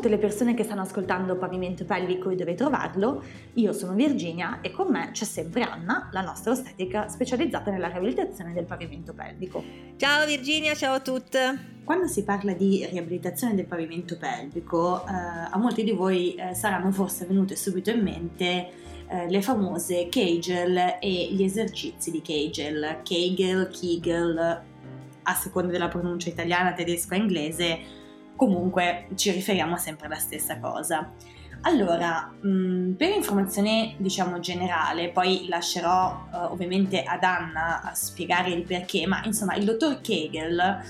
tutte le persone che stanno ascoltando Pavimento Pelvico e dove trovarlo. Io sono Virginia e con me c'è sempre Anna, la nostra ostetrica specializzata nella riabilitazione del pavimento pelvico. Ciao Virginia, ciao a tutte! Quando si parla di riabilitazione del pavimento pelvico, eh, a molti di voi eh, saranno forse venute subito in mente eh, le famose Kegel e gli esercizi di Kegel, Kegel, Kegel, a seconda della pronuncia italiana, tedesca o inglese comunque ci riferiamo sempre alla stessa cosa. Allora, mh, mm, per informazione diciamo generale, poi lascerò uh, ovviamente ad Anna a spiegare il perché, ma insomma il dottor Kegel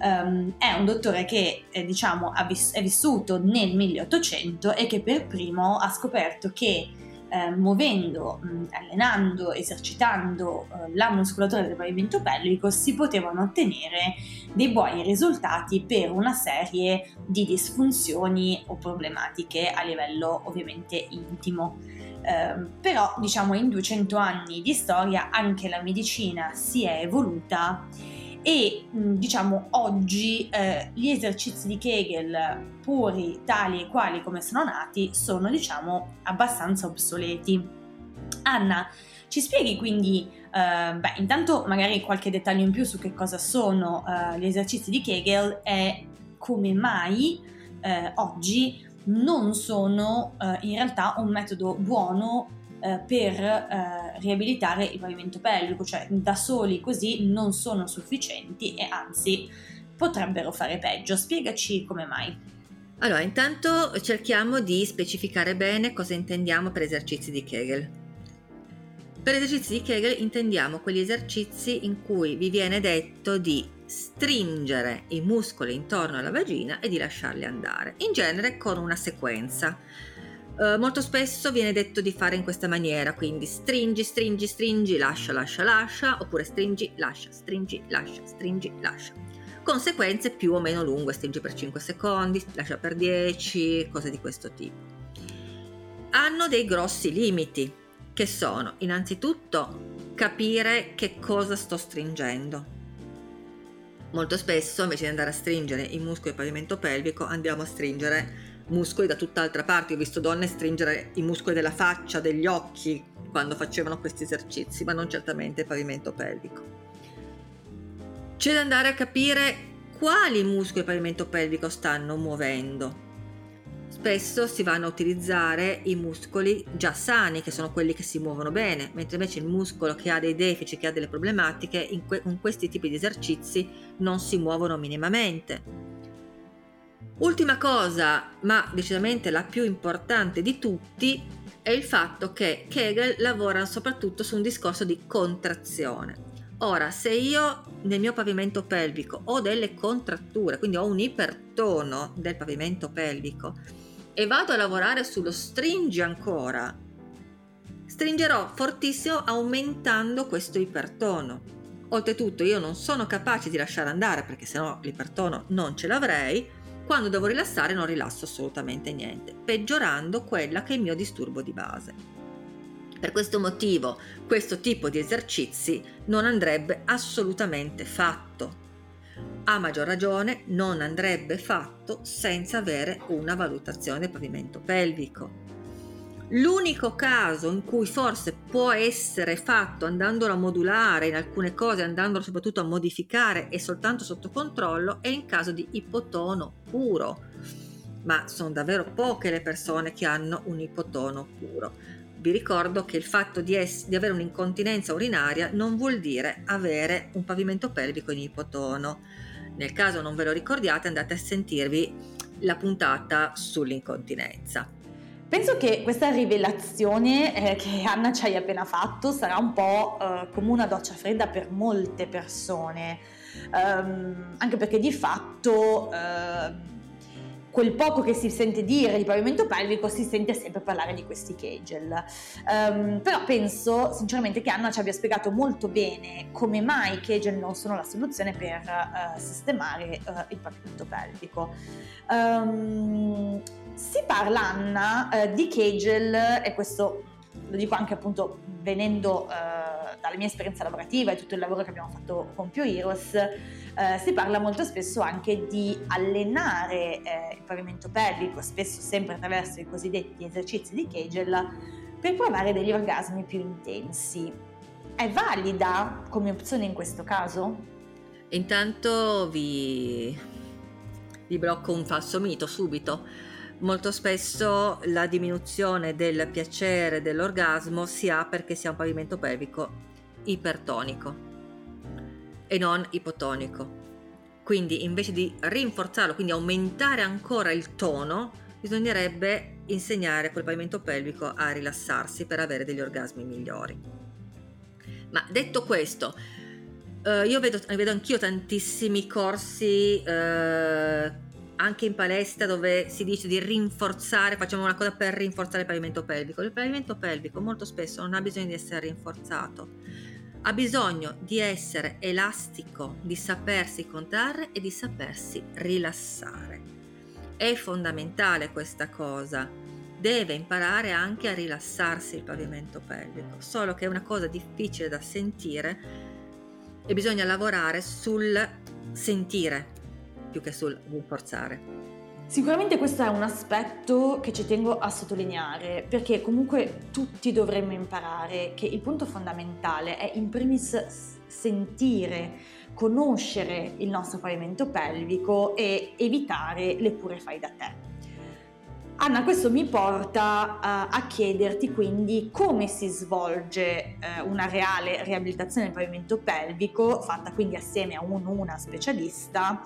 um, è un dottore che eh, diciamo vis- è vissuto nel 1800 e che per primo ha scoperto che eh, muovendo, mh, allenando, esercitando eh, la muscolatura del pavimento pelvico si potevano ottenere dei buoni risultati per una serie di disfunzioni o problematiche a livello ovviamente intimo. Eh, però diciamo in 200 anni di storia anche la medicina si è evoluta e diciamo oggi eh, gli esercizi di Kegel puri tali e quali come sono nati sono diciamo abbastanza obsoleti. Anna, ci spieghi quindi, eh, beh, intanto magari qualche dettaglio in più su che cosa sono eh, gli esercizi di Kegel e come mai eh, oggi non sono eh, in realtà un metodo buono eh, per eh, riabilitare il pavimento pelvico, cioè da soli così non sono sufficienti e anzi potrebbero fare peggio. Spiegaci come mai. Allora, intanto cerchiamo di specificare bene cosa intendiamo per esercizi di Kegel. Per esercizi di Kegel intendiamo quegli esercizi in cui vi viene detto di stringere i muscoli intorno alla vagina e di lasciarli andare, in genere con una sequenza. Uh, molto spesso viene detto di fare in questa maniera, quindi stringi, stringi, stringi, lascia, lascia, lascia, oppure stringi, lascia, stringi, lascia, stringi, lascia. Conseguenze più o meno lunghe, stringi per 5 secondi, lascia per 10, cose di questo tipo. Hanno dei grossi limiti, che sono innanzitutto capire che cosa sto stringendo. Molto spesso invece di andare a stringere i muscoli del pavimento pelvico andiamo a stringere muscoli da tutt'altra parte. Ho visto donne stringere i muscoli della faccia, degli occhi quando facevano questi esercizi, ma non certamente il pavimento pelvico. C'è da andare a capire quali muscoli del pavimento pelvico stanno muovendo. Spesso si vanno a utilizzare i muscoli già sani, che sono quelli che si muovono bene, mentre invece il muscolo che ha dei deficit, che ha delle problematiche, in, que- in questi tipi di esercizi non si muovono minimamente Ultima cosa, ma decisamente la più importante di tutti, è il fatto che Kegel lavora soprattutto su un discorso di contrazione. Ora, se io nel mio pavimento pelvico ho delle contratture, quindi ho un ipertono del pavimento pelvico e vado a lavorare sullo stringi ancora, stringerò fortissimo aumentando questo ipertono. Oltretutto io non sono capace di lasciare andare perché sennò l'ipertono non ce l'avrei quando devo rilassare non rilasso assolutamente niente, peggiorando quella che è il mio disturbo di base. Per questo motivo questo tipo di esercizi non andrebbe assolutamente fatto. A maggior ragione non andrebbe fatto senza avere una valutazione pavimento pelvico. L'unico caso in cui forse può essere fatto andandolo a modulare in alcune cose, andandolo soprattutto a modificare e soltanto sotto controllo, è in caso di ipotono puro. Ma sono davvero poche le persone che hanno un ipotono puro. Vi ricordo che il fatto di, es- di avere un'incontinenza urinaria non vuol dire avere un pavimento pelvico in ipotono. Nel caso non ve lo ricordiate andate a sentirvi la puntata sull'incontinenza. Penso che questa rivelazione eh, che Anna ci hai appena fatto sarà un po' eh, come una doccia fredda per molte persone, um, anche perché di fatto uh, quel poco che si sente dire di pavimento pelvico si sente sempre parlare di questi Kegel. Um, però penso sinceramente che Anna ci abbia spiegato molto bene come mai i Kegel non sono la soluzione per uh, sistemare uh, il pavimento pelvico. Um, si parla, Anna, eh, di Kegel, e questo lo dico anche appunto venendo eh, dalla mia esperienza lavorativa e tutto il lavoro che abbiamo fatto con Pio Heroes, eh, si parla molto spesso anche di allenare eh, il pavimento pelvico, spesso sempre attraverso i cosiddetti esercizi di Kegel, per provare degli orgasmi più intensi. È valida come opzione in questo caso? Intanto vi, vi blocco un falso mito subito. Molto spesso la diminuzione del piacere dell'orgasmo si ha perché si ha un pavimento pelvico ipertonico e non ipotonico. Quindi invece di rinforzarlo, quindi aumentare ancora il tono, bisognerebbe insegnare quel pavimento pelvico a rilassarsi per avere degli orgasmi migliori. Ma detto questo, Uh, io vedo, vedo, anch'io tantissimi corsi uh, anche in palestra dove si dice di rinforzare, facciamo una cosa per rinforzare il pavimento pelvico. Il pavimento pelvico molto spesso non ha bisogno di essere rinforzato, ha bisogno di essere elastico, di sapersi contrarre e di sapersi rilassare. È fondamentale questa cosa. Deve imparare anche a rilassarsi il pavimento pelvico, solo che è una cosa difficile da sentire e bisogna lavorare sul sentire più che sul rinforzare. Sicuramente questo è un aspetto che ci tengo a sottolineare perché comunque tutti dovremmo imparare che il punto fondamentale è in primis sentire, conoscere il nostro pavimento pelvico e evitare le pure fai da te. Anna, questo mi porta uh, a chiederti quindi come si svolge uh, una reale riabilitazione del pavimento pelvico, fatta quindi assieme a un una specialista,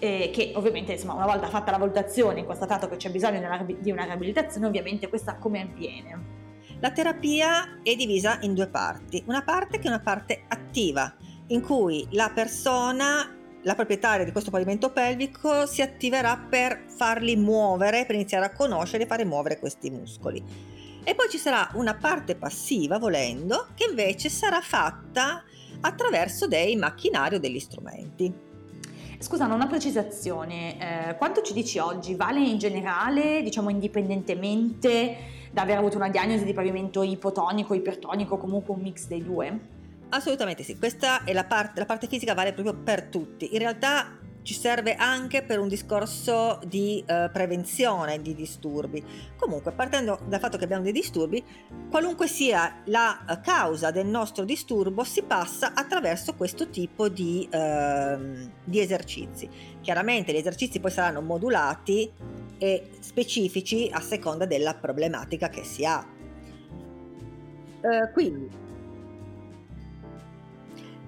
eh, che ovviamente insomma, una volta fatta la valutazione e constatato che c'è bisogno di una riabilitazione, ovviamente questa come avviene? La terapia è divisa in due parti, una parte che è una parte attiva, in cui la persona la proprietaria di questo pavimento pelvico si attiverà per farli muovere, per iniziare a conoscere e fare muovere questi muscoli. E poi ci sarà una parte passiva, volendo, che invece sarà fatta attraverso dei macchinari o degli strumenti. Scusa, una precisazione, eh, quanto ci dici oggi? Vale in generale, diciamo indipendentemente da aver avuto una diagnosi di pavimento ipotonico, ipertonico, comunque un mix dei due? Assolutamente sì, questa è la parte, la parte fisica vale proprio per tutti. In realtà ci serve anche per un discorso di uh, prevenzione di disturbi. Comunque, partendo dal fatto che abbiamo dei disturbi, qualunque sia la uh, causa del nostro disturbo, si passa attraverso questo tipo di, uh, di esercizi. Chiaramente gli esercizi poi saranno modulati e specifici a seconda della problematica che si ha. quindi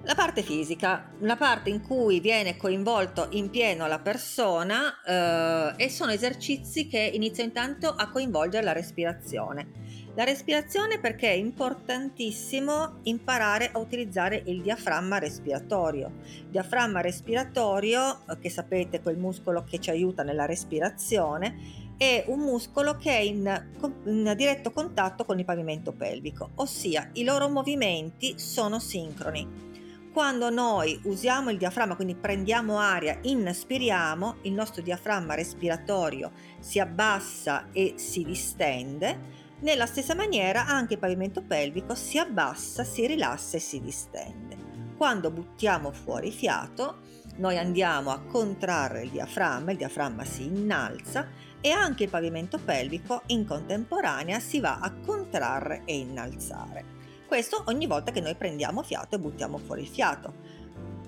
la parte fisica, una parte in cui viene coinvolto in pieno la persona eh, e sono esercizi che iniziano intanto a coinvolgere la respirazione. La respirazione perché è importantissimo imparare a utilizzare il diaframma respiratorio. Il diaframma respiratorio, eh, che sapete quel muscolo che ci aiuta nella respirazione, è un muscolo che è in, in, diretto contatto con il pavimento pelvico, ossia i loro movimenti sono sincroni. Quando noi usiamo il diaframma, quindi prendiamo aria, inspiriamo, il nostro diaframma respiratorio si abbassa e si distende. Nella stessa maniera anche il pavimento pelvico si abbassa, si rilassa e si distende. Quando buttiamo fuori fiato, noi andiamo a contrarre il diaframma, il diaframma si innalza e anche il pavimento pelvico in contemporanea si va a contrarre e innalzare. Questo ogni volta che noi prendiamo fiato e buttiamo fuori il fiato.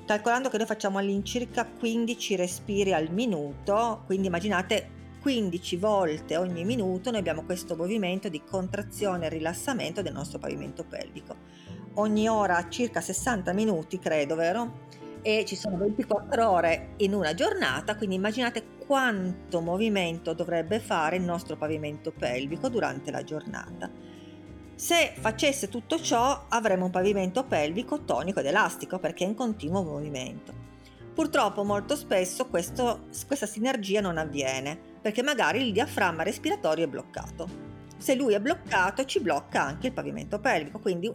Calcolando che noi facciamo all'incirca 15 respiri al minuto, quindi immaginate 15 volte ogni minuto noi abbiamo questo movimento di contrazione e rilassamento del nostro pavimento pelvico. Ogni ora circa 60 minuti, credo, vero? E ci sono 24 ore in una giornata, quindi immaginate quanto movimento dovrebbe fare il nostro pavimento pelvico durante la giornata. Se facesse tutto ciò avremmo un pavimento pelvico tonico ed elastico perché è in continuo movimento. Purtroppo molto spesso questo, questa sinergia non avviene perché magari il diaframma respiratorio è bloccato. Se lui è bloccato ci blocca anche il pavimento pelvico, quindi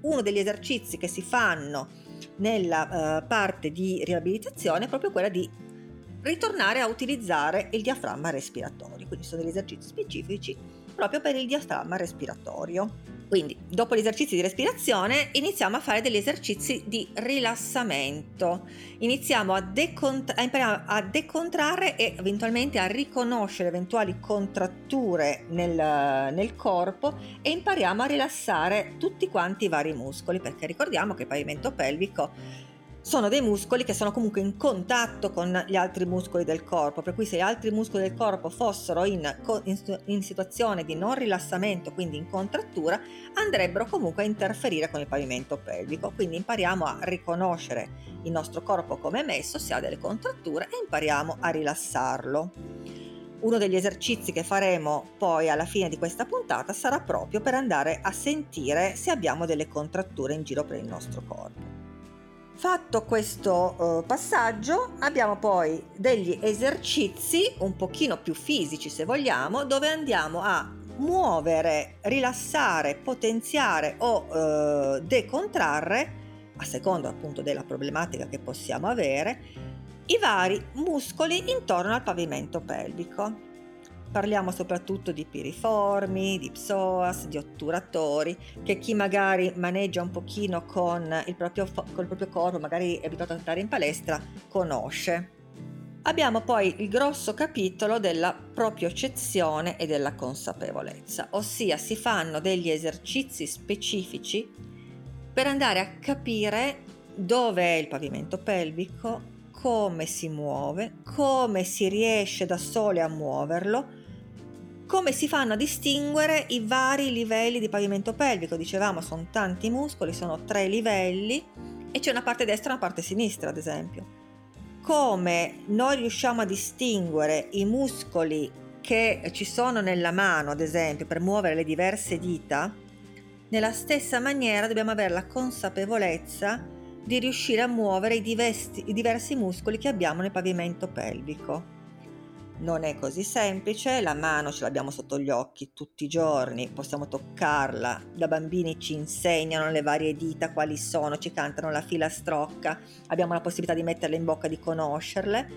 uno degli esercizi che si fanno nella uh, parte di riabilitazione è proprio quella di ritornare a utilizzare il diaframma respiratorio, quindi sono degli esercizi specifici proprio per il diaframma respiratorio. Quindi, dopo gli esercizi di respirazione, iniziamo a fare degli esercizi di rilassamento. Iniziamo a, decont- a, a decontrarre e eventualmente a riconoscere eventuali contratture nel, nel, corpo e impariamo a rilassare tutti quanti i vari muscoli, perché ricordiamo che il pavimento pelvico sono dei muscoli che sono comunque in contatto con gli altri muscoli del corpo, per cui se gli altri muscoli del corpo fossero in, in, in, situazione di non rilassamento, quindi in contrattura, andrebbero comunque a interferire con il pavimento pelvico. Quindi impariamo a riconoscere il nostro corpo come è messo, se ha delle contratture e impariamo a rilassarlo. Uno degli esercizi che faremo poi alla fine di questa puntata sarà proprio per andare a sentire se abbiamo delle contratture in giro per il nostro corpo. Fatto questo uh, passaggio abbiamo poi degli esercizi un pochino più fisici se vogliamo dove andiamo a muovere, rilassare, potenziare o uh, decontrarre a seconda appunto della problematica che possiamo avere i vari muscoli intorno al pavimento pelvico. Parliamo soprattutto di piriformi, di psoas, di otturatori, che chi magari maneggia un pochino con il proprio, col proprio corpo, magari è abituato ad andare in palestra, conosce. Abbiamo poi il grosso capitolo della propiocezione e della consapevolezza, ossia si fanno degli esercizi specifici per andare a capire dove è il pavimento pelvico, come si muove, come si riesce da sole a muoverlo, come si fanno a distinguere i vari livelli di pavimento pelvico? Dicevamo, sono tanti muscoli, sono tre livelli e c'è una parte destra e una parte sinistra, ad esempio. Come noi riusciamo a distinguere i muscoli che ci sono nella mano, ad esempio, per muovere le diverse dita, nella stessa maniera dobbiamo avere la consapevolezza di riuscire a muovere i diversi, i diversi muscoli che abbiamo nel pavimento pelvico. Non è così semplice, la mano ce l'abbiamo sotto gli occhi tutti i giorni, possiamo toccarla, da bambini ci insegnano le varie dita quali sono, ci cantano la filastrocca, abbiamo la possibilità di metterle in bocca, di conoscerle,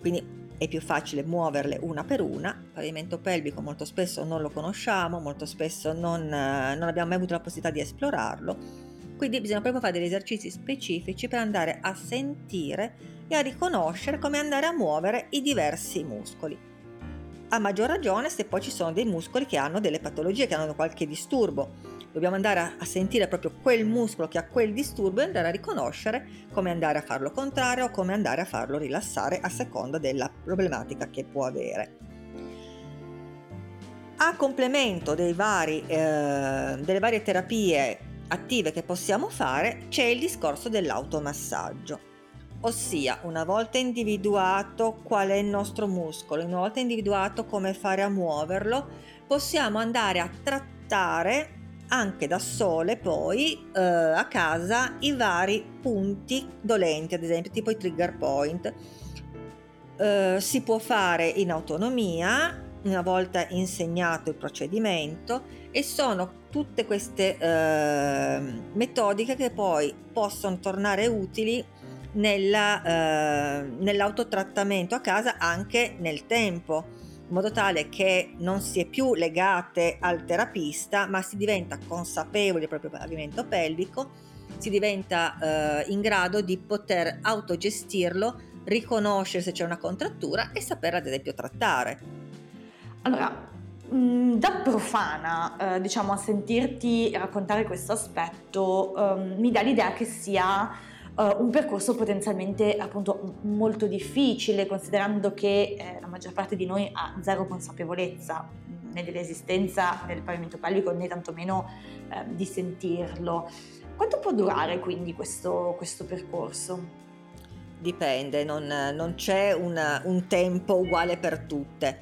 quindi è più facile muoverle una per una. Il pavimento pelvico molto spesso non lo conosciamo, molto spesso non, non abbiamo mai avuto la possibilità di esplorarlo, quindi bisogna proprio fare degli esercizi specifici per andare a sentire e a riconoscere come andare a muovere i diversi muscoli. A maggior ragione se poi ci sono dei muscoli che hanno delle patologie, che hanno qualche disturbo. Dobbiamo andare a, sentire proprio quel muscolo che ha quel disturbo e andare a riconoscere come andare a farlo contrario o come andare a farlo rilassare a seconda della problematica che può avere. A complemento vari, eh, delle varie terapie attive che possiamo fare c'è il discorso dell'automassaggio. Ossia, una volta individuato qual è il nostro muscolo, una volta individuato come fare a muoverlo, possiamo andare a trattare anche da sole poi eh, a casa i vari punti dolenti, ad esempio tipo i trigger point. Eh, si può fare in autonomia una volta insegnato il procedimento e sono tutte queste eh, metodiche che poi possono tornare utili nella, eh, nell'autotrattamento a casa anche nel tempo, in modo tale che non si è più legate al terapista, ma si diventa consapevoli del proprio pavimento pelvico, si diventa eh, in grado di poter autogestirlo, riconoscere se c'è una contrattura e saper ad esempio trattare. Allora, mm, da profana, eh, diciamo, a sentirti raccontare questo aspetto, eh, mi dà l'idea che sia uh, un percorso potenzialmente appunto molto difficile considerando che eh, la maggior parte di noi ha zero consapevolezza né dell'esistenza del pavimento pelvico né tantomeno eh, di sentirlo. Quanto può durare quindi questo, questo percorso? Dipende, non, non c'è una, un tempo uguale per tutte.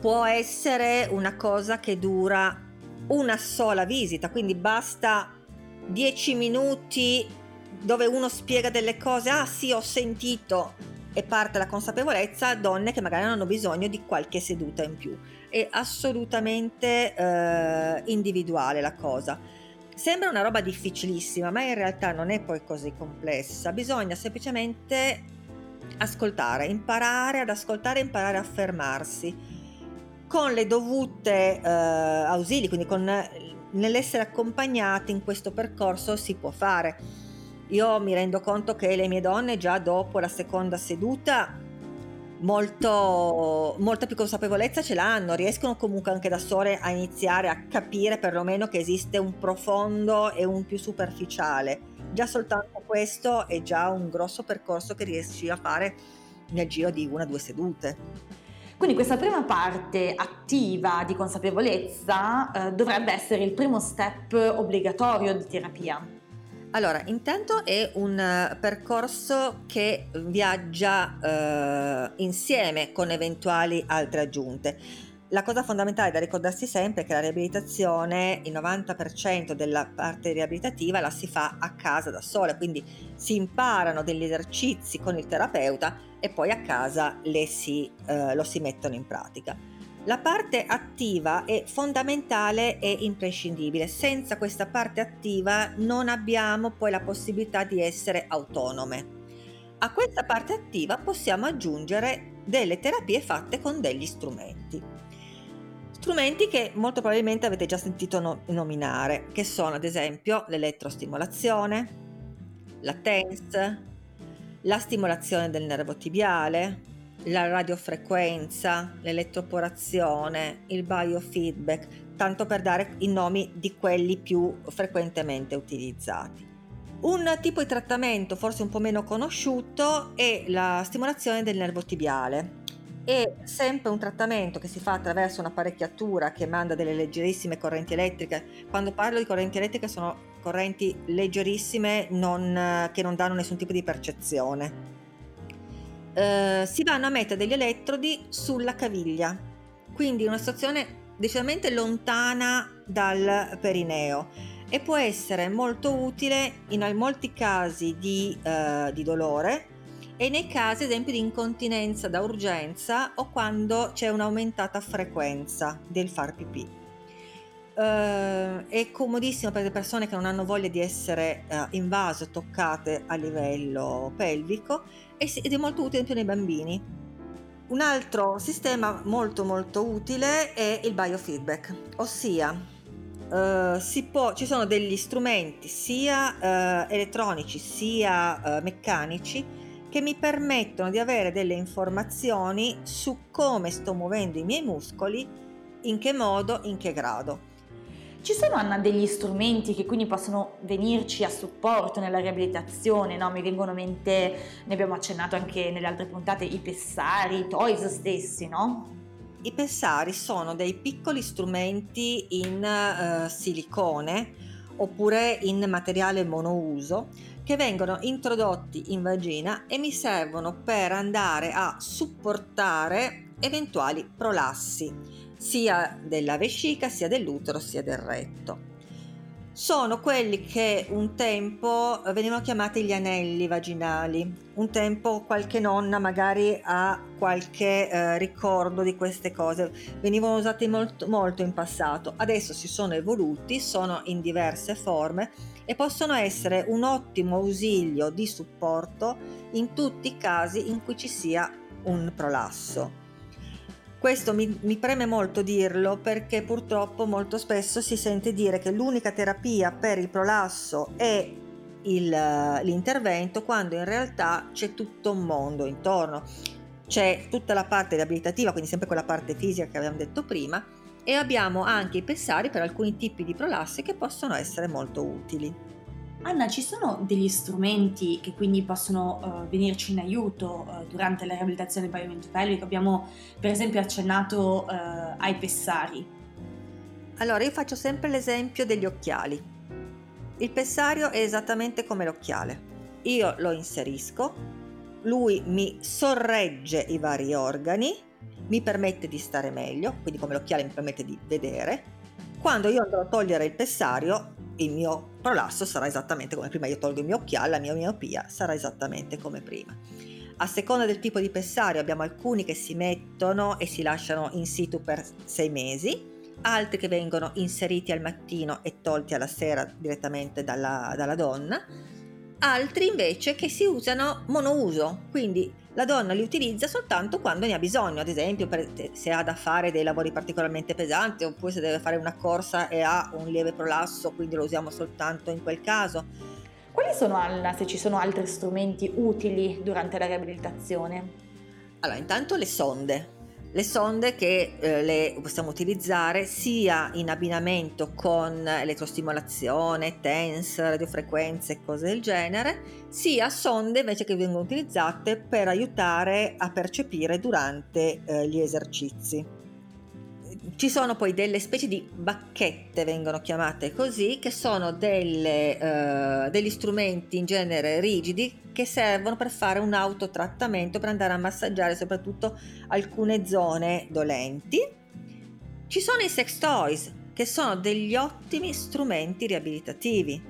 Può essere una cosa che dura una sola visita, quindi basta 10 minuti dove uno spiega delle cose, ah sì ho sentito e parte la consapevolezza, donne che magari hanno bisogno di qualche seduta in più. È assolutamente eh, individuale la cosa. Sembra una roba difficilissima, ma in realtà non è poi così complessa. Bisogna semplicemente ascoltare, imparare ad ascoltare, imparare a fermarsi con le dovute eh, ausili, quindi con nell'essere accompagnati in questo percorso si può fare. Io mi rendo conto che le mie donne già dopo la seconda seduta molto, molta più consapevolezza ce l'hanno, riescono comunque anche da sole a iniziare a capire perlomeno che esiste un profondo e un più superficiale. Già soltanto questo è già un grosso percorso che riesci a fare nel giro di una o due sedute. Quindi questa prima parte attiva di consapevolezza eh, dovrebbe essere il primo step obbligatorio di terapia. Allora, intanto è un eh, percorso che viaggia eh, insieme con eventuali altre aggiunte. La cosa fondamentale da ricordarsi sempre è che la riabilitazione, il 90% della parte riabilitativa la si fa a casa da sola, quindi si imparano degli esercizi con il terapeuta e poi a casa si, eh, lo si mettono in pratica. La parte attiva è fondamentale e imprescindibile. Senza questa parte attiva non abbiamo poi la possibilità di essere autonome. A questa parte attiva possiamo aggiungere delle terapie fatte con degli strumenti. Strumenti che molto probabilmente avete già sentito no- nominare, che sono ad esempio l'elettrostimolazione, la TENS, la stimolazione del nervo tibiale, la radiofrequenza, l'elettroporazione, il biofeedback, tanto per dare i nomi di quelli più frequentemente utilizzati. Un tipo di trattamento forse un po' meno conosciuto è la stimolazione del nervo tibiale. È sempre un trattamento che si fa attraverso un'apparecchiatura che manda delle leggerissime correnti elettriche. Quando parlo di correnti elettriche sono correnti leggerissime non, che non danno nessun tipo di percezione eh, si vanno a mettere degli elettrodi sulla caviglia, quindi una situazione decisamente lontana dal perineo e può essere molto utile in molti casi di, eh, di dolore e nei casi ad esempio di incontinenza da urgenza o quando c'è un'aumentata frequenza del far pipì. Uh, è comodissimo per le persone che non hanno voglia di essere uh, invase, toccate a livello pelvico ed è molto utile anche nei bambini. Un altro sistema molto molto utile è il biofeedback, ossia uh, può, ci sono degli strumenti sia elettronici sia meccanici che mi permettono di avere delle informazioni su come sto muovendo i miei muscoli, in che modo, in che grado. Ci sono Anna degli strumenti che quindi possono venirci a supporto nella riabilitazione, no? mi vengono in mente, ne abbiamo accennato anche nelle altre puntate, i pessari, i toys stessi, no? I pessari sono dei piccoli strumenti in uh, silicone oppure in materiale monouso che vengono introdotti in vagina e mi servono per andare a supportare eventuali prolassi sia della vescica, sia dell'utero, sia del retto. Sono quelli che un tempo venivano chiamati gli anelli vaginali. Un tempo qualche nonna magari ha qualche eh, ricordo di queste cose. Venivano usati molto, molto in passato. Adesso si sono evoluti, sono in diverse forme e possono essere un ottimo ausilio di supporto in tutti i casi in cui ci sia un prolasso. Questo mi, mi, preme molto dirlo perché purtroppo molto spesso si sente dire che l'unica terapia per il prolasso è il, l'intervento quando in realtà c'è tutto un mondo intorno. C'è tutta la parte riabilitativa, quindi sempre quella parte fisica che abbiamo detto prima, e abbiamo anche i pessari per alcuni tipi di prolassi che possono essere molto utili. Anna, ci sono degli strumenti che quindi possono uh, venirci in aiuto uh, durante la riabilitazione del pavimento pelvico? Abbiamo per esempio accennato uh, ai pessari. Allora, io faccio sempre l'esempio degli occhiali. Il pessario è esattamente come l'occhiale. Io lo inserisco, lui mi sorregge i vari organi, mi permette di stare meglio, quindi come l'occhiale mi permette di vedere. Quando io andrò a togliere il pessario, il mio prolasso sarà esattamente come prima. Io tolgo il mio occhiale, la mia miopia sarà esattamente come prima. A seconda del tipo di pessario abbiamo alcuni che si mettono e si lasciano in situ per sei mesi, altri che vengono inseriti al mattino e tolti alla sera direttamente dalla, dalla donna altri invece che si usano monouso, quindi la donna li utilizza soltanto quando ne ha bisogno, ad esempio se ha da fare dei lavori particolarmente pesanti oppure se deve fare una corsa e ha un lieve prolasso, quindi lo usiamo soltanto in quel caso. Quali sono, Anna, se ci sono altri strumenti utili durante la riabilitazione? Allora, intanto le sonde, le sonde che eh, le possiamo utilizzare sia in abbinamento con elettrostimolazione, TENS, radiofrequenze e cose del genere, sia sonde invece che vengono utilizzate per aiutare a percepire durante eh, gli esercizi. Ci sono poi delle specie di bacchette, vengono chiamate così, che sono delle, eh, degli strumenti in genere rigidi che servono per fare un autotrattamento, per andare a massaggiare soprattutto alcune zone dolenti. Ci sono i sex toys, che sono degli ottimi strumenti riabilitativi.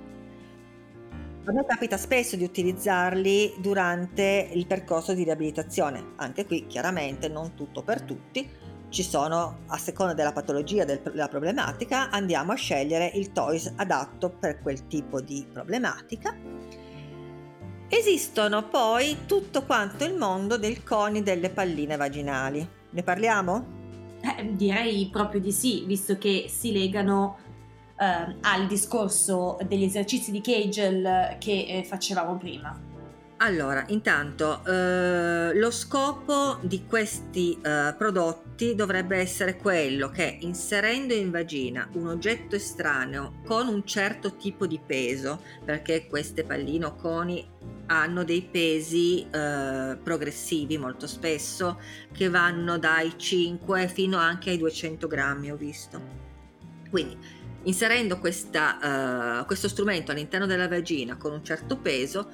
A me capita spesso di utilizzarli durante il percorso di riabilitazione, anche qui chiaramente non tutto per tutti, ci sono, a seconda della patologia della problematica, andiamo a scegliere il toys adatto per quel tipo di problematica. Esistono poi tutto quanto il mondo del coni delle palline vaginali. Ne parliamo? Eh, direi proprio di sì, visto che si legano eh, al discorso degli esercizi di Kegel che eh, facevamo prima. Allora, intanto eh, lo scopo di questi eh, prodotti dovrebbe essere quello che inserendo in vagina un oggetto estraneo con un certo tipo di peso, perché queste palline o coni hanno dei pesi eh, progressivi molto spesso che vanno dai 5 fino anche ai 200 grammi, ho visto. Quindi inserendo questa, uh, questo strumento all'interno della vagina con un certo peso,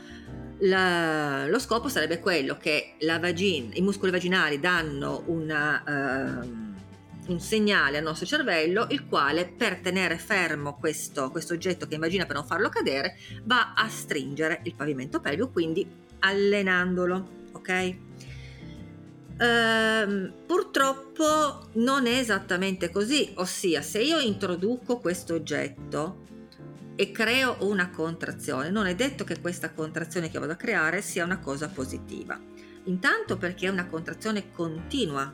la, lo scopo sarebbe quello che vagina, i muscoli vaginali danno una, uh, un segnale al nostro cervello, il quale per tenere fermo questo, questo oggetto che è in vagina per non farlo cadere va a stringere il pavimento pelvico, quindi allenandolo, ok? Uh, purtroppo non è esattamente così, ossia se io introduco questo oggetto e creo una contrazione, non è detto che questa contrazione che vado a creare sia una cosa positiva. Intanto perché è una contrazione continua,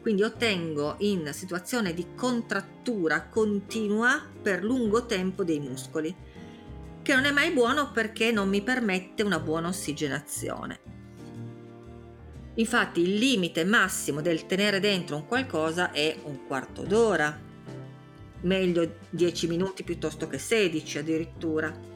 quindi ottengo in situazione di contrattura continua per lungo tempo dei muscoli, che non è mai buono perché non mi permette una buona ossigenazione. Infatti il limite massimo del tenere dentro un qualcosa è un quarto d'ora, meglio 10 minuti piuttosto che 16 addirittura.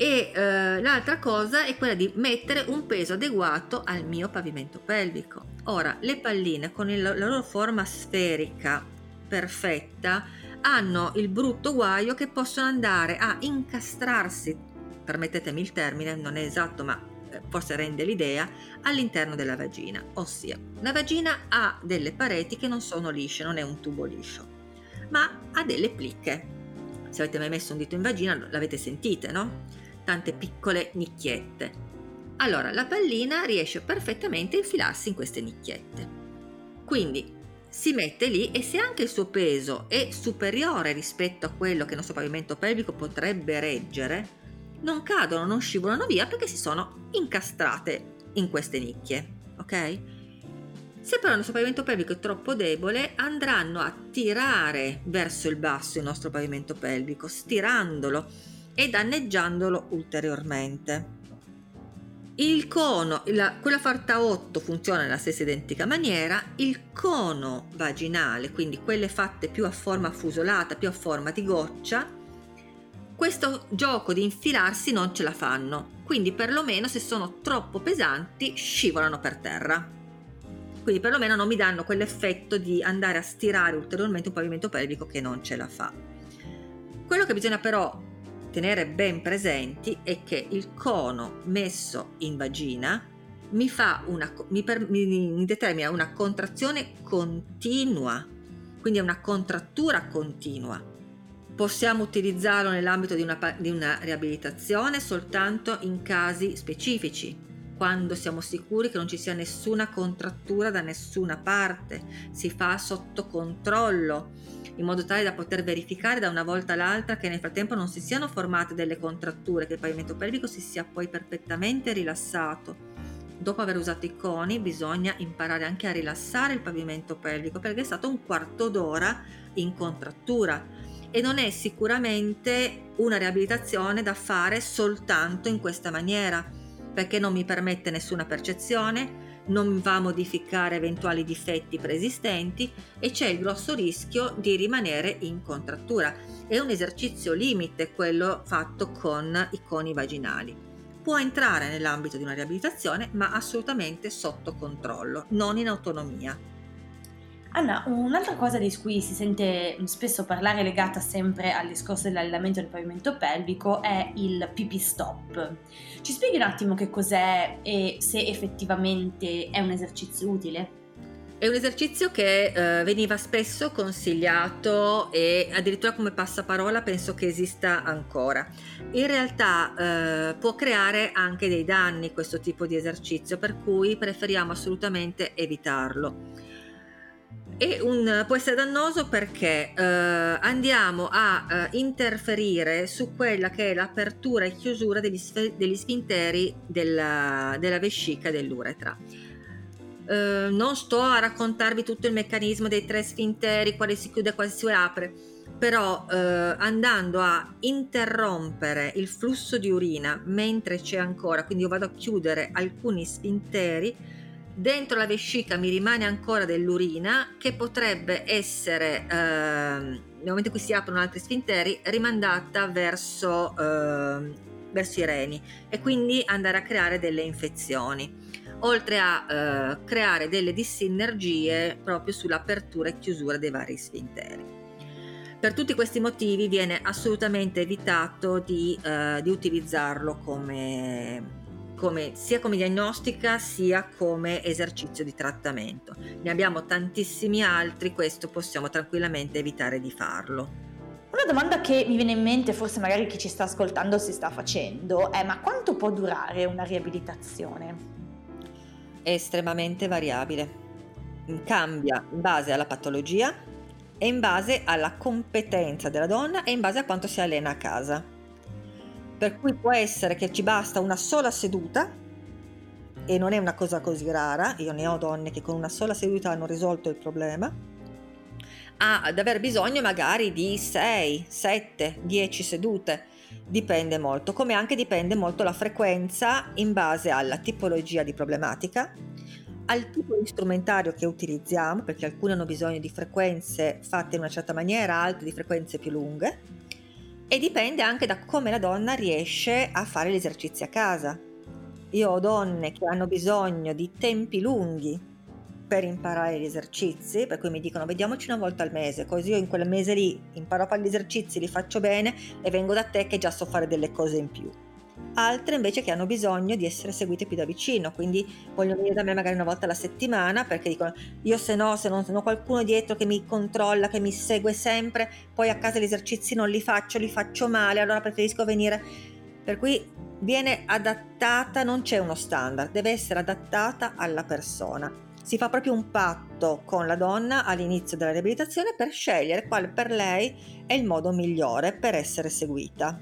E eh, l'altra cosa è quella di mettere un peso adeguato al mio pavimento pelvico. Ora, le palline con il, la loro forma sferica perfetta hanno il brutto guaio che possono andare a incastrarsi, permettetemi il termine, non è esatto ma eh, forse rende l'idea, all'interno della vagina. Ossia, la vagina ha delle pareti che non sono lisce, non è un tubo liscio ma ha delle plicche. Se avete mai messo un dito in vagina l'avete sentite, no? Tante piccole nicchiette. Allora la pallina riesce perfettamente a infilarsi in queste nicchiette. Quindi si mette lì e se anche il suo peso è superiore rispetto a quello che il nostro pavimento pelvico potrebbe reggere, non cadono, non scivolano via perché si sono incastrate in queste nicchie, ok? Se però il nostro pavimento pelvico è troppo debole, andranno a tirare verso il basso il nostro pavimento pelvico, stirandolo e danneggiandolo ulteriormente. Il cono, la, quella fatta 8 funziona nella stessa identica maniera, il cono vaginale, quindi quelle fatte più a forma fusolata, più a forma di goccia, questo gioco di infilarsi non ce la fanno, quindi perlomeno se sono troppo pesanti scivolano per terra quindi perlomeno non mi danno quell'effetto di andare a stirare ulteriormente un pavimento pelvico che non ce la fa. Quello che bisogna però tenere ben presenti è che il cono messo in vagina mi, una, mi, per, mi, mi determina una contrazione continua, quindi è una contrattura continua. Possiamo utilizzarlo nell'ambito di una, di una riabilitazione soltanto in casi specifici, quando siamo sicuri che non ci sia nessuna contrattura da nessuna parte, si fa sotto controllo in modo tale da poter verificare da una volta all'altra che nel frattempo non si siano formate delle contratture, che il pavimento pelvico si sia poi perfettamente rilassato. Dopo aver usato i coni bisogna imparare anche a rilassare il pavimento pelvico perché è stato un quarto d'ora in contrattura. E non è sicuramente una riabilitazione da fare soltanto in questa maniera perché non mi permette nessuna percezione, non va a modificare eventuali difetti preesistenti e c'è il grosso rischio di rimanere in contrattura. È un esercizio limite quello fatto con i coni vaginali. Può entrare nell'ambito di una riabilitazione, ma assolutamente sotto controllo, non in autonomia. Anna, un'altra cosa di cui si sente spesso parlare legata sempre al discorso dell'allenamento del pavimento pelvico è il pipi stop. Ci spieghi un attimo che cos'è e se effettivamente è un esercizio utile? È un esercizio che eh, veniva spesso consigliato e addirittura come passaparola penso che esista ancora. In realtà eh, può creare anche dei danni questo tipo di esercizio, per cui preferiamo assolutamente evitarlo un, può essere dannoso perché eh, andiamo a eh, interferire su quella che è l'apertura e chiusura degli, degli sfinteri della, della vescica dell'uretra. Eh, non sto a raccontarvi tutto il meccanismo dei tre sfinteri, quale si chiude e quale si apre, però eh, andando a interrompere il flusso di urina mentre c'è ancora, quindi io vado a chiudere alcuni sfinteri, dentro la vescica mi rimane ancora dell'urina che potrebbe essere, eh, nel momento in cui si aprono altri sfinteri, rimandata verso, eh, verso i reni e quindi andare a creare delle infezioni, oltre a eh, creare delle dissinergie proprio sull'apertura e chiusura dei vari sfinteri. Per tutti questi motivi viene assolutamente evitato di, eh, di utilizzarlo come, come, sia come diagnostica sia come esercizio di trattamento. Ne abbiamo tantissimi altri, questo possiamo tranquillamente evitare di farlo. Una domanda che mi viene in mente, forse magari chi ci sta ascoltando si sta facendo, è ma quanto può durare una riabilitazione? È estremamente variabile. Cambia in base alla patologia e in base alla competenza della donna e in base a quanto si allena a casa per cui può essere che ci basta una sola seduta e non è una cosa così rara, io ne ho donne che con una sola seduta hanno risolto il problema, ad aver bisogno magari di 6, 7, 10 sedute, dipende molto, come anche dipende molto la frequenza in base alla tipologia di problematica, al tipo di strumentario che utilizziamo, perché alcune hanno bisogno di frequenze fatte in una certa maniera, altre di frequenze più lunghe e dipende anche da come la donna riesce a fare gli esercizi a casa. Io ho donne che hanno bisogno di tempi lunghi per imparare gli esercizi, per cui mi dicono vediamoci una volta al mese, così io in quel mese lì imparo a fare gli esercizi, li faccio bene e vengo da te che già so fare delle cose in più altre invece che hanno bisogno di essere seguite più da vicino, quindi vogliono venire da me magari una volta alla settimana perché dicono io se no, se non ho qualcuno dietro che mi controlla, che mi segue sempre, poi a casa gli esercizi non li faccio, li faccio male, allora preferisco venire. Per cui viene adattata, non c'è uno standard, deve essere adattata alla persona. Si fa proprio un patto con la donna all'inizio della riabilitazione per scegliere quale per lei è il modo migliore per essere seguita.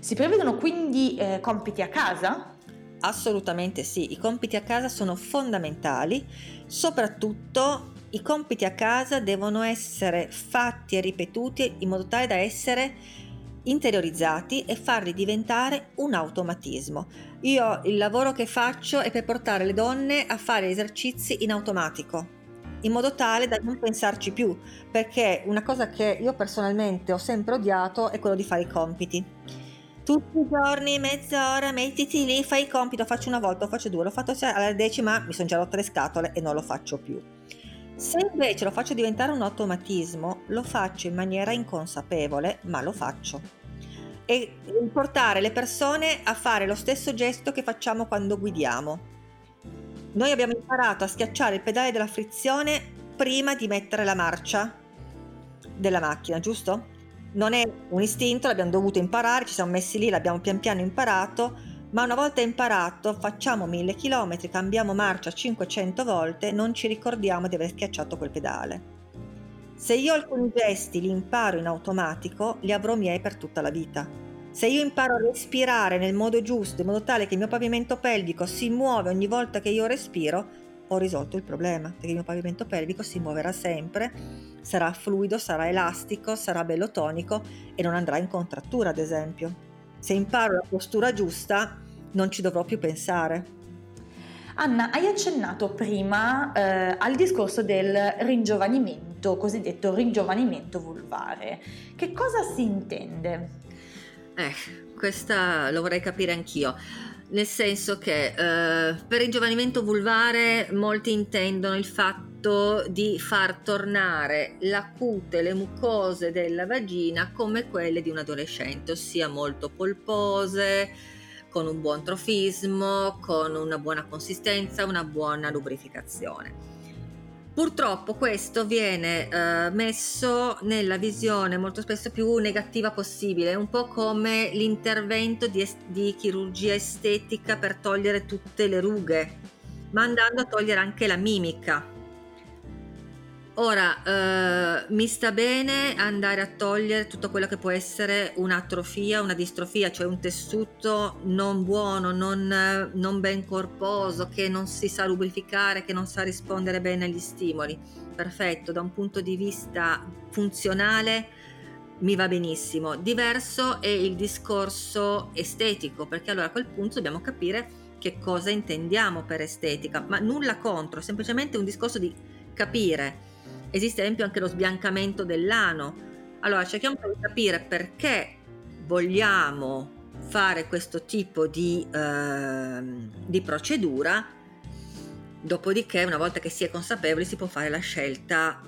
Si prevedono quindi eh, compiti a casa? Assolutamente sì, i compiti a casa sono fondamentali, soprattutto i compiti a casa devono essere fatti e ripetuti in modo tale da essere interiorizzati e farli diventare un automatismo. Io il lavoro che faccio è per portare le donne a fare esercizi in automatico, in modo tale da non pensarci più, perché una cosa che io personalmente ho sempre odiato è quello di fare i compiti tutti i giorni, mezz'ora, mettiti lì, fai il compito, faccio una volta, faccio due, l'ho fatto alla decima, mi sono già rotte le scatole e non lo faccio più. Se invece lo faccio diventare un automatismo, lo faccio in maniera inconsapevole, ma lo faccio. E portare le persone a fare lo stesso gesto che facciamo quando guidiamo. Noi abbiamo imparato a schiacciare il pedale della frizione prima di mettere la marcia della macchina, giusto? Non è un istinto, l'abbiamo dovuto imparare, ci siamo messi lì, l'abbiamo pian piano imparato, ma una volta imparato facciamo mille chilometri, cambiamo marcia 500 volte, non ci ricordiamo di aver schiacciato quel pedale. Se io alcuni gesti li imparo in automatico, li avrò miei per tutta la vita. Se io imparo a respirare nel modo giusto, in modo tale che il mio pavimento pelvico si muove ogni volta che io respiro, ho risolto il problema, perché il mio pavimento pelvico si muoverà sempre, sarà fluido, sarà elastico, sarà bello tonico e non andrà in contrattura, ad esempio. Se imparo la postura giusta, non ci dovrò più pensare. Anna, hai accennato prima eh, al discorso del ringiovanimento, cosiddetto ringiovanimento vulvare. Che cosa si intende? Eh, questa lo vorrei capire anch'io. Nel senso che eh, per ringiovanimento vulvare molti intendono il fatto di far tornare la cute, le mucose della vagina come quelle di un adolescente, ossia molto polpose, con un buon trofismo, con una buona consistenza, una buona lubrificazione. Purtroppo questo viene eh, messo nella visione molto spesso più negativa possibile, un po' come l'intervento di, est- di chirurgia estetica per togliere tutte le rughe, ma andando a togliere anche la mimica Ora, eh, mi sta bene andare a togliere tutto quello che può essere un'atrofia, una distrofia, cioè un tessuto non buono, non, non ben corposo, che non si sa lubrificare, che non sa rispondere bene agli stimoli. Perfetto, da un punto di vista funzionale mi va benissimo. Diverso è il discorso estetico, perché allora a quel punto dobbiamo capire che cosa intendiamo per estetica, ma nulla contro, semplicemente un discorso di capire Esiste ad esempio anche lo sbiancamento dell'ano. Allora cerchiamo di capire perché vogliamo fare questo tipo di, eh, di procedura, dopodiché una volta che si è consapevoli si può fare la scelta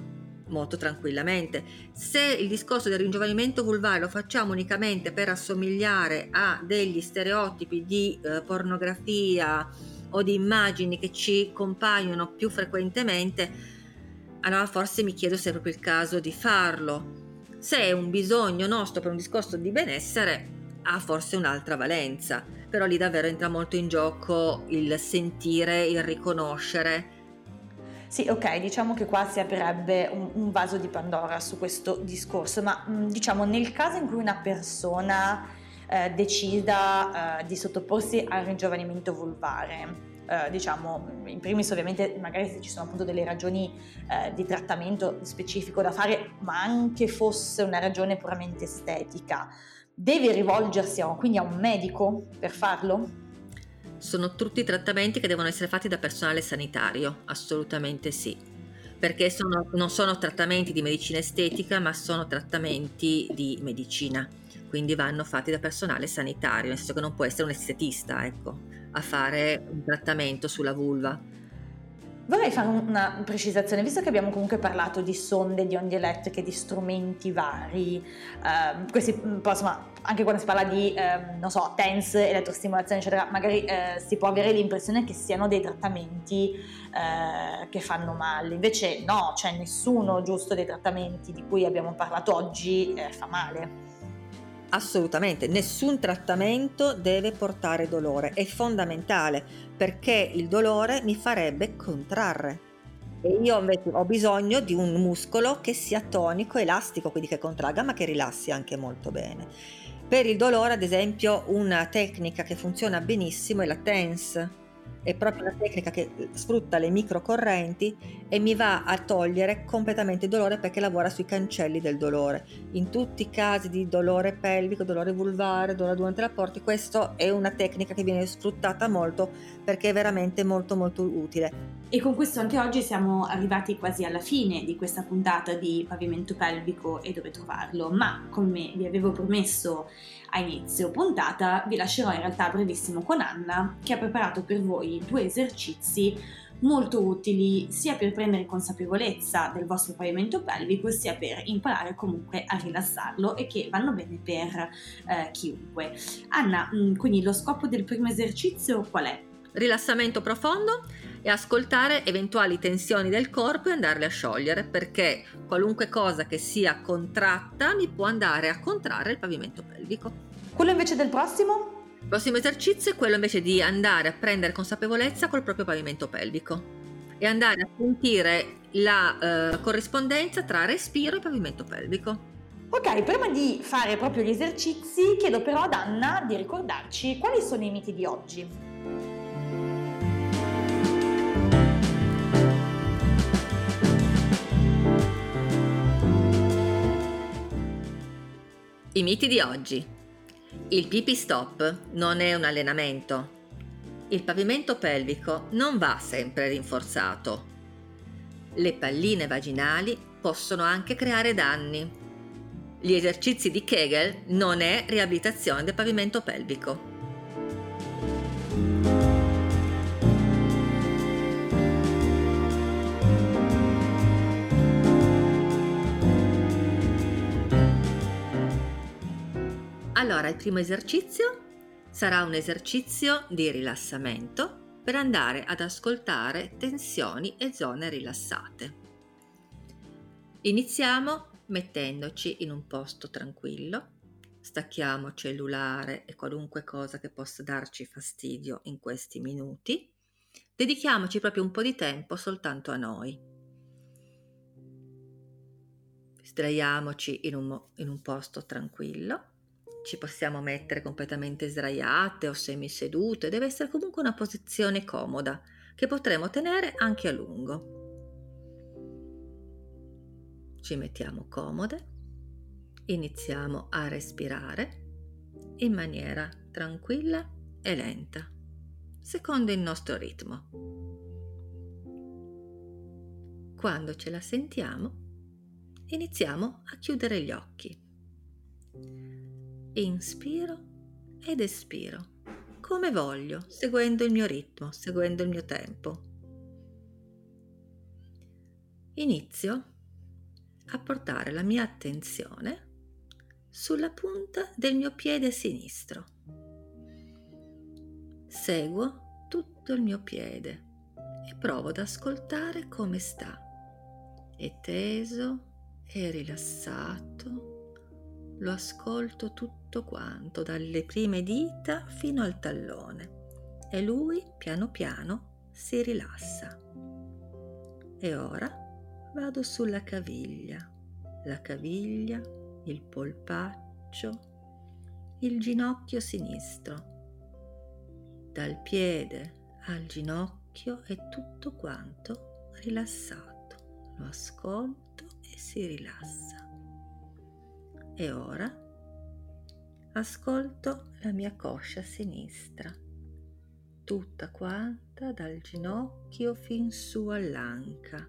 molto tranquillamente. Se il discorso del ringiovanimento vulvare lo facciamo unicamente per assomigliare a degli stereotipi di eh, pornografia o di immagini che ci compaiono più frequentemente, allora forse mi chiedo se è proprio il caso di farlo. Se è un bisogno nostro per un discorso di benessere, ha forse un'altra valenza, però lì davvero entra molto in gioco il sentire, il riconoscere. Sì, ok, diciamo che qua si aprirebbe un, un vaso di Pandora su questo discorso, ma mm, diciamo nel caso in cui una persona eh, decida eh, di sottoporsi al ringiovanimento vulvare, eh, diciamo, in primis ovviamente magari se ci sono appunto delle ragioni eh, di trattamento specifico da fare, ma anche fosse una ragione puramente estetica, deve rivolgersi a, quindi a un medico per farlo? Sono tutti trattamenti che devono essere fatti da personale sanitario, assolutamente sì. Perché sono, non sono trattamenti di medicina estetica, ma sono trattamenti di medicina, quindi vanno fatti da personale sanitario, nel senso che non può essere un estetista, ecco a fare un trattamento sulla vulva. Vorrei fare una precisazione, visto che abbiamo comunque parlato di sonde, di onde elettriche, di strumenti vari, eh, questi, mm, insomma, anche quando si parla di, eh, non so, TENS, elettrostimolazione, eccetera, magari eh, si può avere l'impressione che siano dei trattamenti eh, che fanno male. Invece no, c'è nessuno giusto dei trattamenti di cui abbiamo parlato oggi eh, fa male. Assolutamente, nessun trattamento deve portare dolore, è fondamentale perché il dolore mi farebbe contrarre. E io invece ho bisogno di un muscolo che sia tonico, elastico, quindi che contragga ma che rilassi anche molto bene. Per il dolore, ad esempio, una tecnica che funziona benissimo è la TENS, è proprio una tecnica che sfrutta le microcorrenti e mi va a togliere completamente il dolore perché lavora sui cancelli del dolore. In tutti i casi di dolore pelvico, dolore vulvare, dolore durante i rapporti, questa è una tecnica che viene sfruttata molto perché è veramente molto molto utile. E con questo anche oggi siamo arrivati quasi alla fine di questa puntata di pavimento pelvico e dove trovarlo, ma come vi avevo promesso a inizio puntata vi lascerò in realtà brevissimo con Anna che ha preparato per voi due esercizi molto utili sia per prendere consapevolezza del vostro pavimento pelvico sia per imparare comunque a rilassarlo e che vanno bene per eh, chiunque. Anna, mm, quindi lo scopo del primo esercizio qual è? Rilassamento profondo e ascoltare eventuali tensioni del corpo e andarle a sciogliere perché qualunque cosa che sia contratta mi può andare a contrarre il pavimento pelvico. Quello invece del prossimo? prossimo esercizio è quello invece di andare a prendere consapevolezza col proprio pavimento pelvico e andare a sentire la eh, corrispondenza tra respiro e pavimento pelvico. Ok, prima di fare proprio gli esercizi, chiedo però ad Anna di ricordarci quali sono i miti di oggi. I miti di oggi. Il pipi stop non è un allenamento. Il pavimento pelvico non va sempre rinforzato. Le palline vaginali possono anche creare danni. Gli esercizi di Kegel non è riabilitazione del pavimento pelvico. Allora, il primo esercizio sarà un esercizio di rilassamento per andare ad ascoltare tensioni e zone rilassate. Iniziamo mettendoci in un posto tranquillo, stacchiamo cellulare e qualunque cosa che possa darci fastidio in questi minuti, dedichiamoci proprio un po' di tempo soltanto a noi. Sdraiamoci in un, in un posto tranquillo, ci possiamo mettere completamente sdraiate o semisedute, deve essere comunque una posizione comoda che potremo tenere anche a lungo. Ci mettiamo comode, iniziamo a respirare in maniera tranquilla e lenta, secondo il nostro ritmo. Quando ce la sentiamo, iniziamo a chiudere gli occhi. Inspiro ed espiro, come voglio, seguendo il mio ritmo, seguendo il mio tempo. Inizio a portare la mia attenzione sulla punta del mio piede sinistro. Seguo tutto il mio piede e provo ad ascoltare come sta. È teso, è rilassato. Lo ascolto tutto quanto, dalle prime dita fino al tallone. E lui, piano piano, si rilassa. E ora vado sulla caviglia, la caviglia, il polpaccio, il ginocchio sinistro. Dal piede al ginocchio è tutto quanto rilassato. Lo ascolto e si rilassa. E ora ascolto la mia coscia sinistra, tutta quanta dal ginocchio fin su all'anca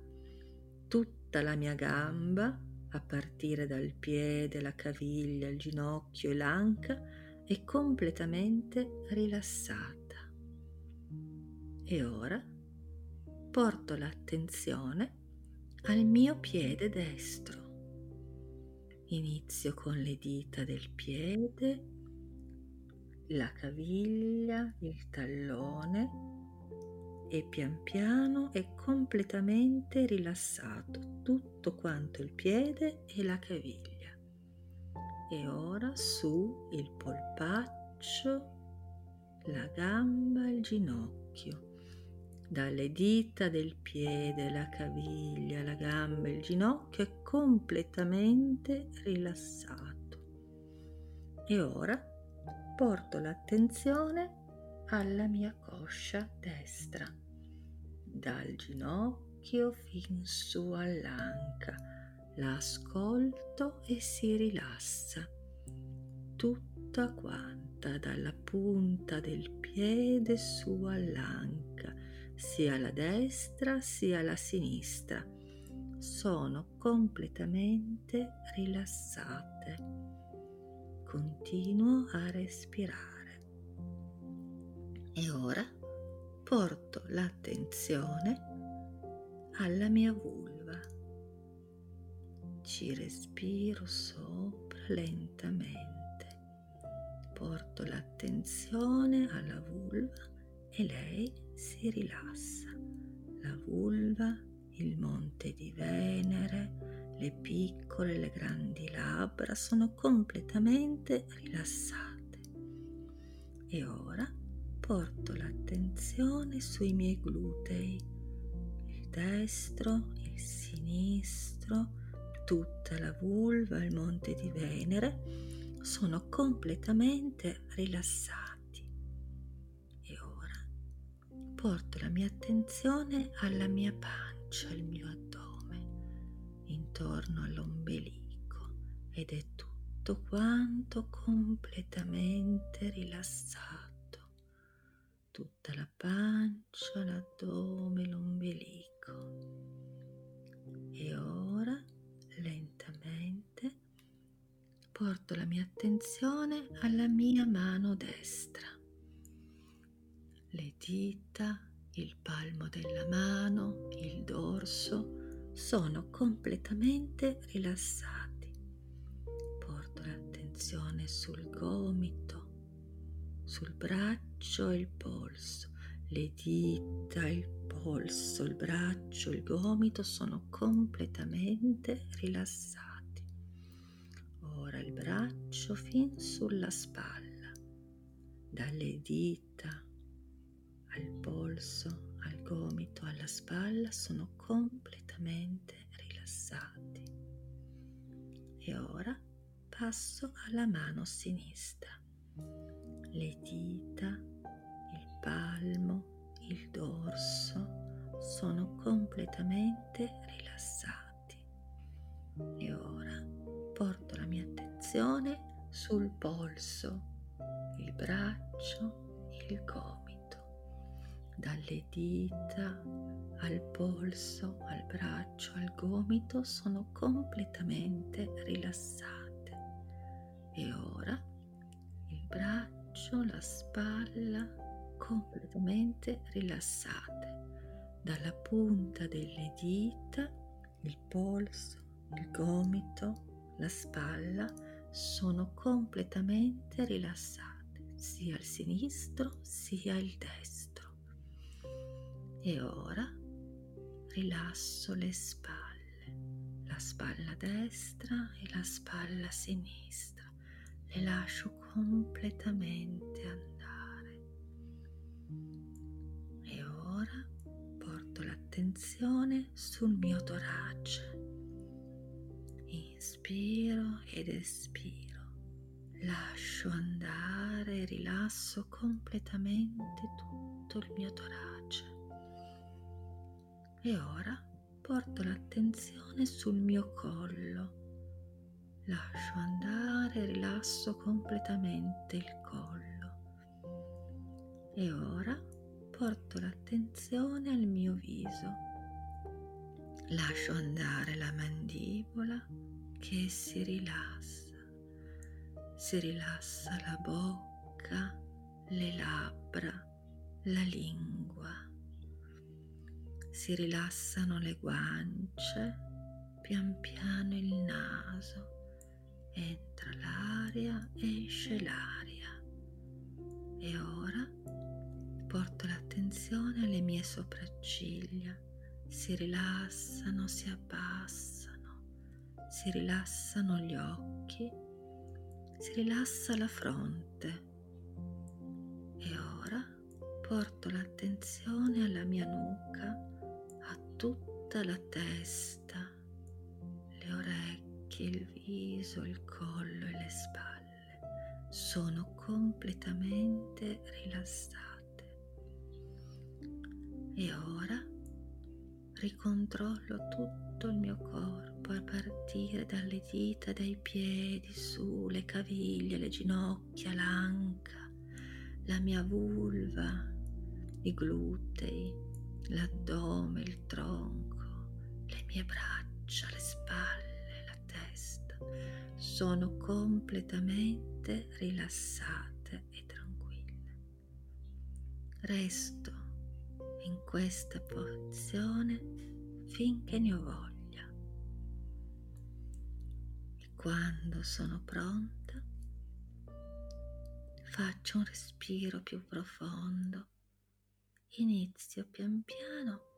tutta la mia gamba, a partire dal piede, la caviglia, il ginocchio e l'anca, è completamente rilassata. E ora porto l'attenzione al mio piede destro. Inizio con le dita del piede, la caviglia, il tallone, e pian piano è completamente rilassato tutto quanto il piede e la caviglia. E ora su il polpaccio, la gamba, il ginocchio. Dalle dita del piede, la caviglia, la gamba il ginocchio è completamente rilassato. E ora porto l'attenzione alla mia coscia destra dal ginocchio fin su all'anca. La ascolto e si rilassa tutta quanta dalla punta del piede su all'anca, sia la destra sia la sinistra. Sono completamente rilassate. Continuo a respirare. E ora porto l'attenzione alla mia vulva. Ci respiro sopra lentamente. Porto l'attenzione alla vulva e lei si rilassa. La vulva, il monte di Venere, le piccole e le grandi labbra sono completamente rilassate. E ora porto l'attenzione sui miei glutei, il destro, il sinistro, tutta la vulva, il monte di Venere sono completamente rilassati. Porto la mia attenzione alla mia pancia, al mio addome, intorno all'ombelico ed è tutto quanto completamente rilassato tutta la pancia, l'addome, l'ombelico. E ora lentamente porto la mia attenzione alla mia mano destra. Le dita, il palmo della mano, il dorso sono completamente rilassati. Porto l'attenzione sul gomito, sul braccio e il polso, le dita, il polso, il braccio, il gomito sono completamente rilassati. Ora il braccio fin sulla spalla, dalle dita al polso, al gomito, alla spalla sono completamente rilassati. E ora passo alla mano sinistra le dita, il palmo, il dorso sono completamente rilassati. E ora porto la mia attenzione sul polso, il braccio, il gomito. Dalle dita al polso, al braccio, al gomito sono completamente rilassate. E ora il braccio la spalla completamente rilassate. Dalla punta delle dita, il polso, il gomito, la spalla sono completamente rilassate, sia il sinistro sia il destro. E ora rilasso le spalle, la spalla destra e la spalla sinistra le lascio completamente andare. E ora porto l'attenzione sul mio torace. Inspiro ed espiro. Lascio andare rilasso completamente tutto il mio torace. E ora porto l'attenzione sul mio collo lascio andare, rilasso completamente il collo. E ora porto l'attenzione al mio viso. Lascio andare la mandibola che si rilassa. Si rilassa la bocca, le labbra, la lingua. Si rilassano le guance, pian piano il naso entra l'aria, esce l'aria. E ora porto l'attenzione alle mie sopracciglia, si rilassano, si abbassano, si rilassano gli occhi, si rilassa la fronte. E ora porto l'attenzione alla mia nuca, tutta la testa, le orecchie il viso, il collo e le spalle sono completamente rilassate. E ora ricontrollo tutto il mio corpo a partire dalle dita dai piedi su, le caviglie, le ginocchia, l'anca, la mia vulva, i glutei, l'addome, il mie braccia, le spalle sono completamente rilassate e tranquille. Resto in questa posizione finché ne ho voglia. E quando sono pronta, faccio un respiro più profondo. Inizio pian piano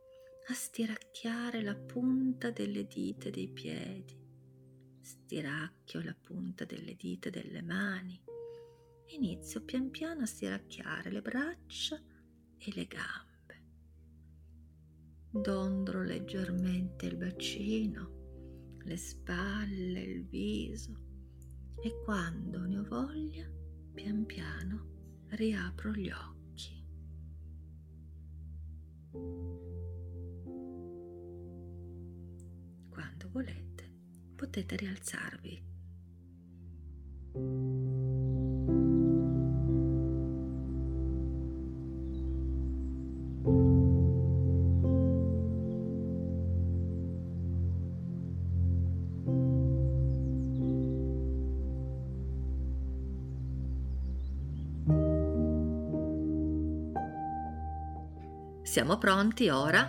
a stiracchiare la punta delle dita dei piedi stiracchio la punta delle dita delle mani, inizio pian piano a stiracchiare le braccia e le gambe. Dondolo leggermente il bacino, le spalle, il viso e quando ne ho voglia, pian piano riapro gli occhi. Volete potete rialzarvi. Siamo pronti ora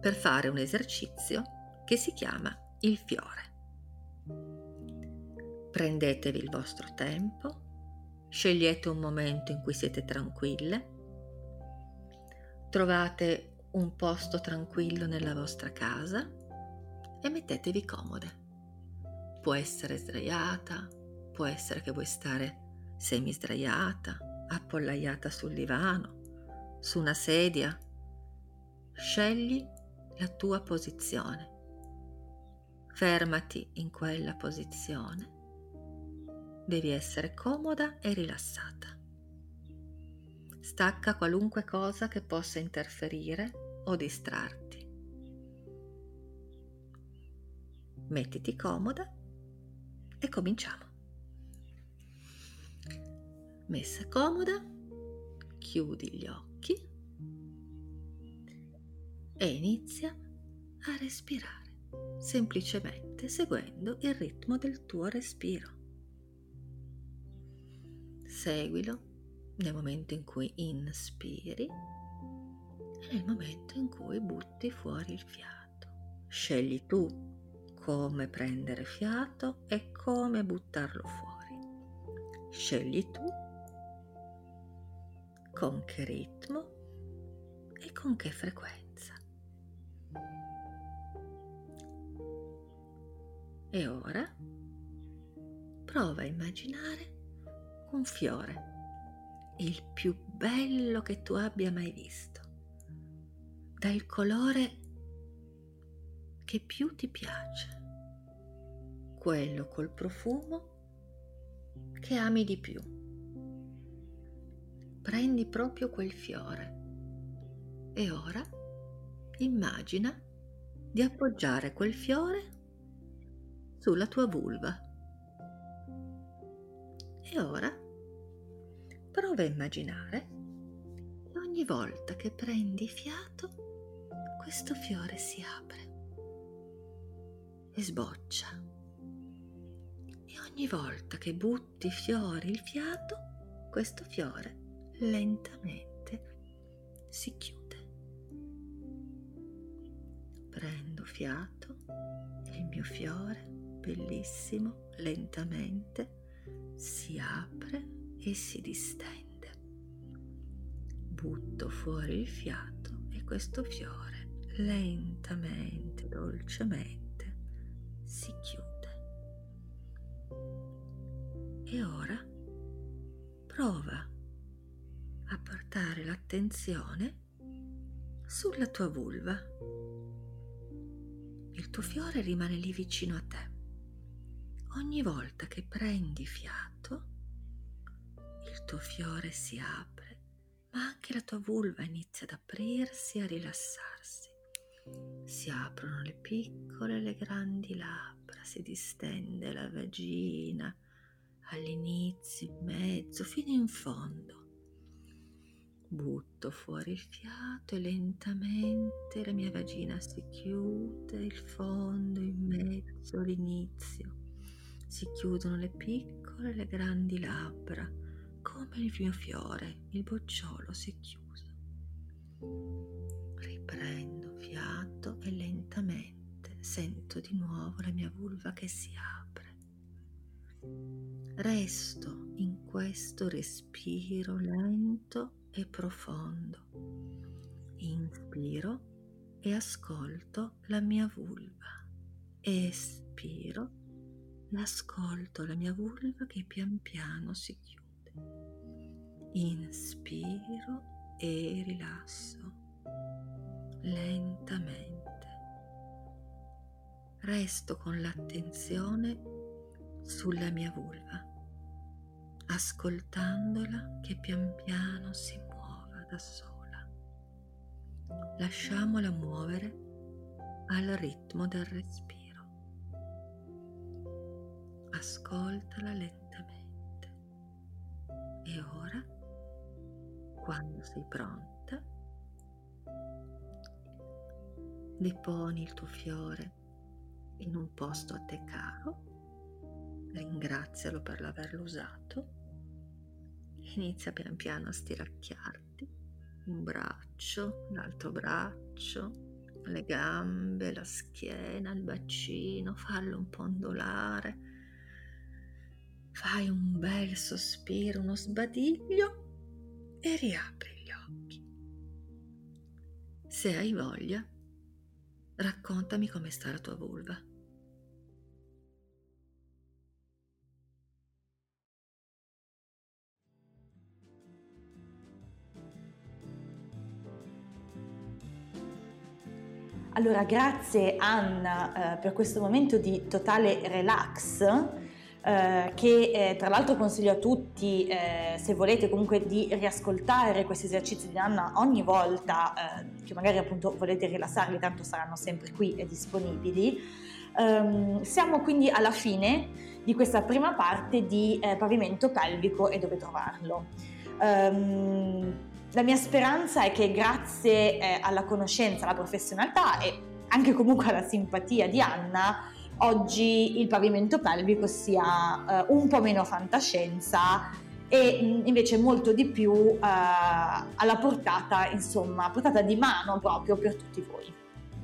per fare un esercizio che si chiama il fiore. Prendetevi il vostro tempo, scegliete un momento in cui siete tranquille, trovate un posto tranquillo nella vostra casa e mettetevi comode. Può essere sdraiata, può essere che vuoi stare semi sdraiata, appollaiata sul divano, su una sedia Scegli la tua posizione. Fermati in quella posizione. Devi essere comoda e rilassata. Stacca qualunque cosa che possa interferire o distrarti. Mettiti comoda e cominciamo. Messa comoda, chiudi gli occhi e inizia a respirare, semplicemente seguendo il ritmo del tuo respiro. Seguilo nel momento in cui inspiri e nel momento in cui butti fuori il fiato. Scegli tu come prendere fiato e come buttarlo fuori. Scegli tu con che ritmo e con che frequenza. E ora prova a immaginare un fiore, il più bello che tu abbia mai visto, dal colore che più ti piace, quello col profumo che ami di più. Prendi proprio quel fiore e ora immagina di appoggiare quel fiore sulla tua vulva. E ora prova a immaginare che ogni volta che prendi fiato, questo fiore si apre e sboccia. E ogni volta che butti fuori il fiato, questo fiore lentamente si chiude. Prendo fiato il mio fiore bellissimo, lentamente si apre e si distende. Butto fuori il fiato e questo fiore lentamente, dolcemente si chiude. E ora prova a portare l'attenzione sulla tua vulva. Il tuo fiore rimane lì vicino a te ogni volta che prendi fiato, il tuo fiore si apre, ma anche la tua vulva inizia ad aprirsi e a rilassarsi. Si aprono le piccole e le grandi labbra, si distende la vagina all'inizio, in mezzo, fino in fondo. Butto fuori il fiato e lentamente la mia vagina si chiude, il fondo, in mezzo, l'inizio si chiudono le piccole e le grandi labbra, come il mio fiore, il bocciolo si è chiuso. Riprendo fiato e lentamente sento di nuovo la mia vulva che si apre. Resto in questo respiro lento e profondo. Inspiro e ascolto la mia vulva. Espiro l'ascolto la mia vulva che pian piano si chiude. Inspiro e rilasso lentamente. Resto con l'attenzione sulla mia vulva, ascoltandola che pian piano si muova da sola. Lasciamola muovere al ritmo del respiro. Ascoltala lentamente. E ora, quando sei pronta, deponi il tuo fiore in un posto a te caro, ringrazialo per l'averlo usato, inizia pian piano a stiracchiarti un braccio, l'altro braccio, le gambe, la schiena, il bacino, fallo un po' ondolare. Fai un bel sospiro, uno sbadiglio e riapri gli occhi. Se hai voglia, raccontami come sta la tua vulva. Allora, grazie Anna eh, per questo momento di totale relax eh, che eh, tra l'altro consiglio a tutti eh, se volete comunque di riascoltare questi esercizi di Anna ogni volta eh, che magari appunto volete rilassarli, tanto saranno sempre qui e disponibili. Um, siamo quindi alla fine di questa prima parte di eh, pavimento pelvico e dove trovarlo. Um, la mia speranza è che grazie eh, alla conoscenza, alla professionalità e anche comunque alla simpatia di Anna, oggi il pavimento pelvico sia eh, un po' meno fantascienza e invece molto di più eh, alla portata, insomma, portata di mano proprio per tutti voi.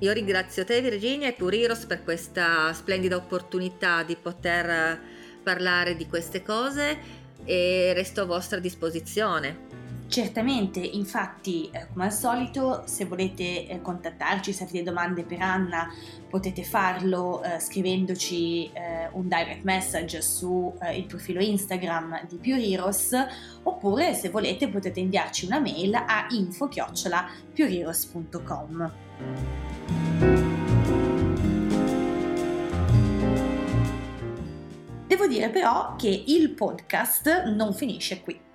Io ringrazio te Virginia e Puriros per questa splendida opportunità di poter parlare di queste cose e resto a vostra disposizione. Certamente, infatti, eh, come al solito, se volete eh, contattarci, se avete domande per Anna, potete farlo eh, scrivendoci eh, un direct message sul eh, profilo Instagram di Pure Heroes, oppure se volete potete inviarci una mail a info-pureheroes.com. Devo dire però che il podcast non finisce qui.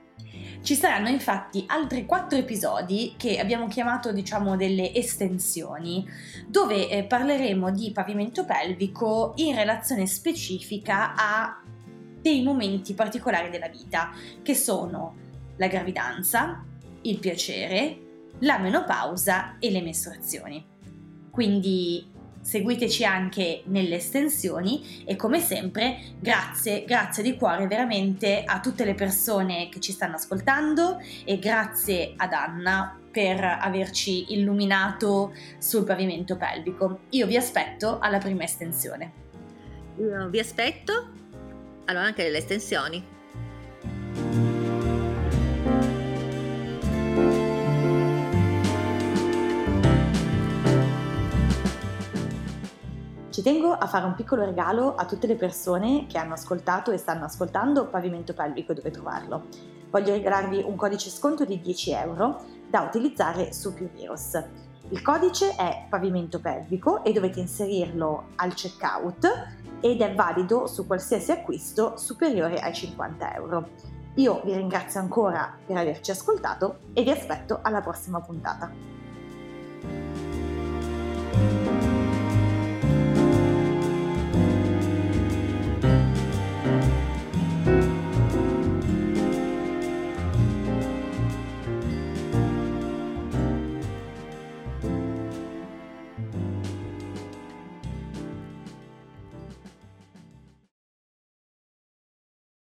Ci saranno infatti altri quattro episodi che abbiamo chiamato diciamo delle estensioni, dove eh, parleremo di pavimento pelvico in relazione specifica a dei momenti particolari della vita, che sono la gravidanza, il piacere, la menopausa e le mestruazioni. Quindi seguiteci anche nelle estensioni e come sempre grazie, grazie di cuore veramente a tutte le persone che ci stanno ascoltando e grazie ad Anna per averci illuminato sul pavimento pelvico. Io vi aspetto alla prima estensione. Io vi aspetto allora anche nelle estensioni. Tengo a fare un piccolo regalo a tutte le persone che hanno ascoltato e stanno ascoltando Pavimento Pelvico dove trovarlo. Voglio regalarvi un codice sconto di 10 euro da utilizzare su Puriros. Il codice è Pavimento Pelvico e dovete inserirlo al checkout ed è valido su qualsiasi acquisto superiore ai 50 euro. Io vi ringrazio ancora per averci ascoltato e vi aspetto alla prossima puntata.